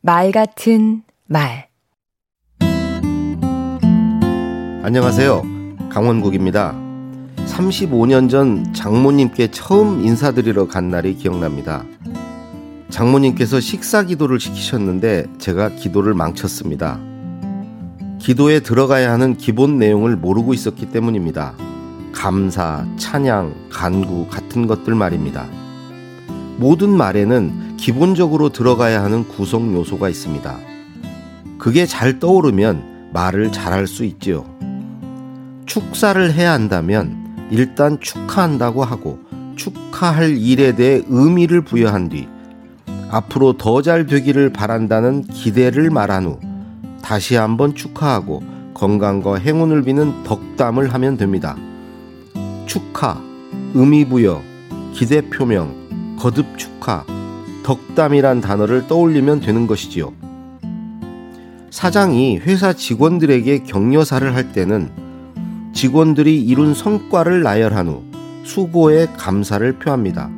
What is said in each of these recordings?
말 같은 말 안녕하세요. 강원국입니다. 35년 전 장모님께 처음 인사드리러 간 날이 기억납니다. 장모님께서 식사 기도를 시키셨는데 제가 기도를 망쳤습니다. 기도에 들어가야 하는 기본 내용을 모르고 있었기 때문입니다. 감사, 찬양, 간구 같은 것들 말입니다. 모든 말에는 기본적으로 들어가야 하는 구성 요소가 있습니다. 그게 잘 떠오르면 말을 잘할 수 있지요. 축사를 해야 한다면 일단 축하한다고 하고 축하할 일에 대해 의미를 부여한 뒤 앞으로 더 잘 되기를 바란다는 기대를 말한 후 다시 한번 축하하고 건강과 행운을 비는 덕담을 하면 됩니다. 축하, 의미 부여, 기대 표명, 거듭 축하, 덕담이란 단어를 떠올리면 되는 것이지요. 사장이 회사 직원들에게 격려사를 할 때는 직원들이 이룬 성과를 나열한 후 수고에 감사를 표합니다.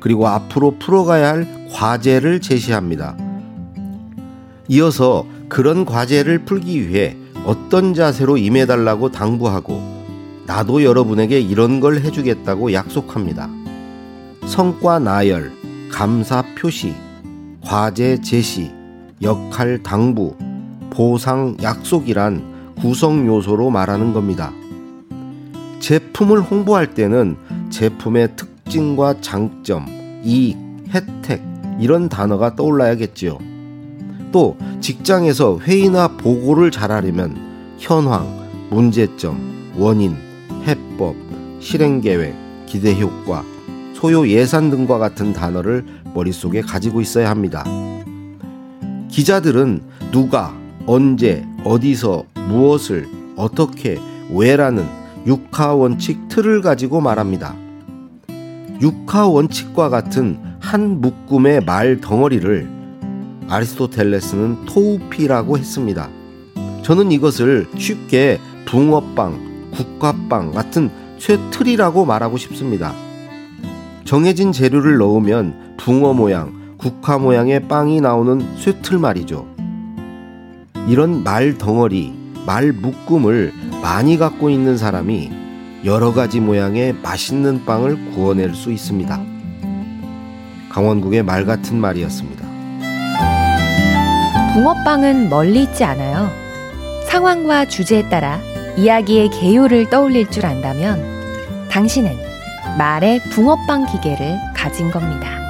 그리고 앞으로 풀어가야 할 과제를 제시합니다. 이어서 그런 과제를 풀기 위해 어떤 자세로 임해달라고 당부하고 나도 여러분에게 이런 걸 해주겠다고 약속합니다. 성과 나열, 감사 표시, 과제 제시, 역할 당부, 보상 약속이란 구성 요소로 말하는 겁니다. 제품을 홍보할 때는 제품의 특징과 장점, 이익, 혜택, 이런 단어가 떠올라야겠지요. 또 직장에서 회의나 보고를 잘하려면 현황, 문제점, 원인, 해법, 실행 계획, 기대 효과, 소요 예산 등과 같은 단어를 머릿속에 가지고 있어야 합니다. 기자들은 누가, 언제, 어디서, 무엇을, 어떻게, 왜라는 육하 원칙 틀을 가지고 말합니다. 육하 원칙과 같은 한 묶음의 말 덩어리를 아리스토텔레스는 토우피라고 했습니다. 저는 이것을 쉽게 붕어빵, 국화빵 같은 쇠틀이라고 말하고 싶습니다. 정해진 재료를 넣으면 붕어 모양, 국화 모양의 빵이 나오는 쇠틀 말이죠. 이런 말 덩어리, 말 묶음을 많이 갖고 있는 사람이 여러 가지 모양의 맛있는 빵을 구워낼 수 있습니다. 강원국의 말 같은 말이었습니다. 붕어빵은 멀리 있지 않아요. 상황과 주제에 따라 이야기의 개요를 떠올릴 줄 안다면 당신은 말의 붕어빵 기계를 가진 겁니다.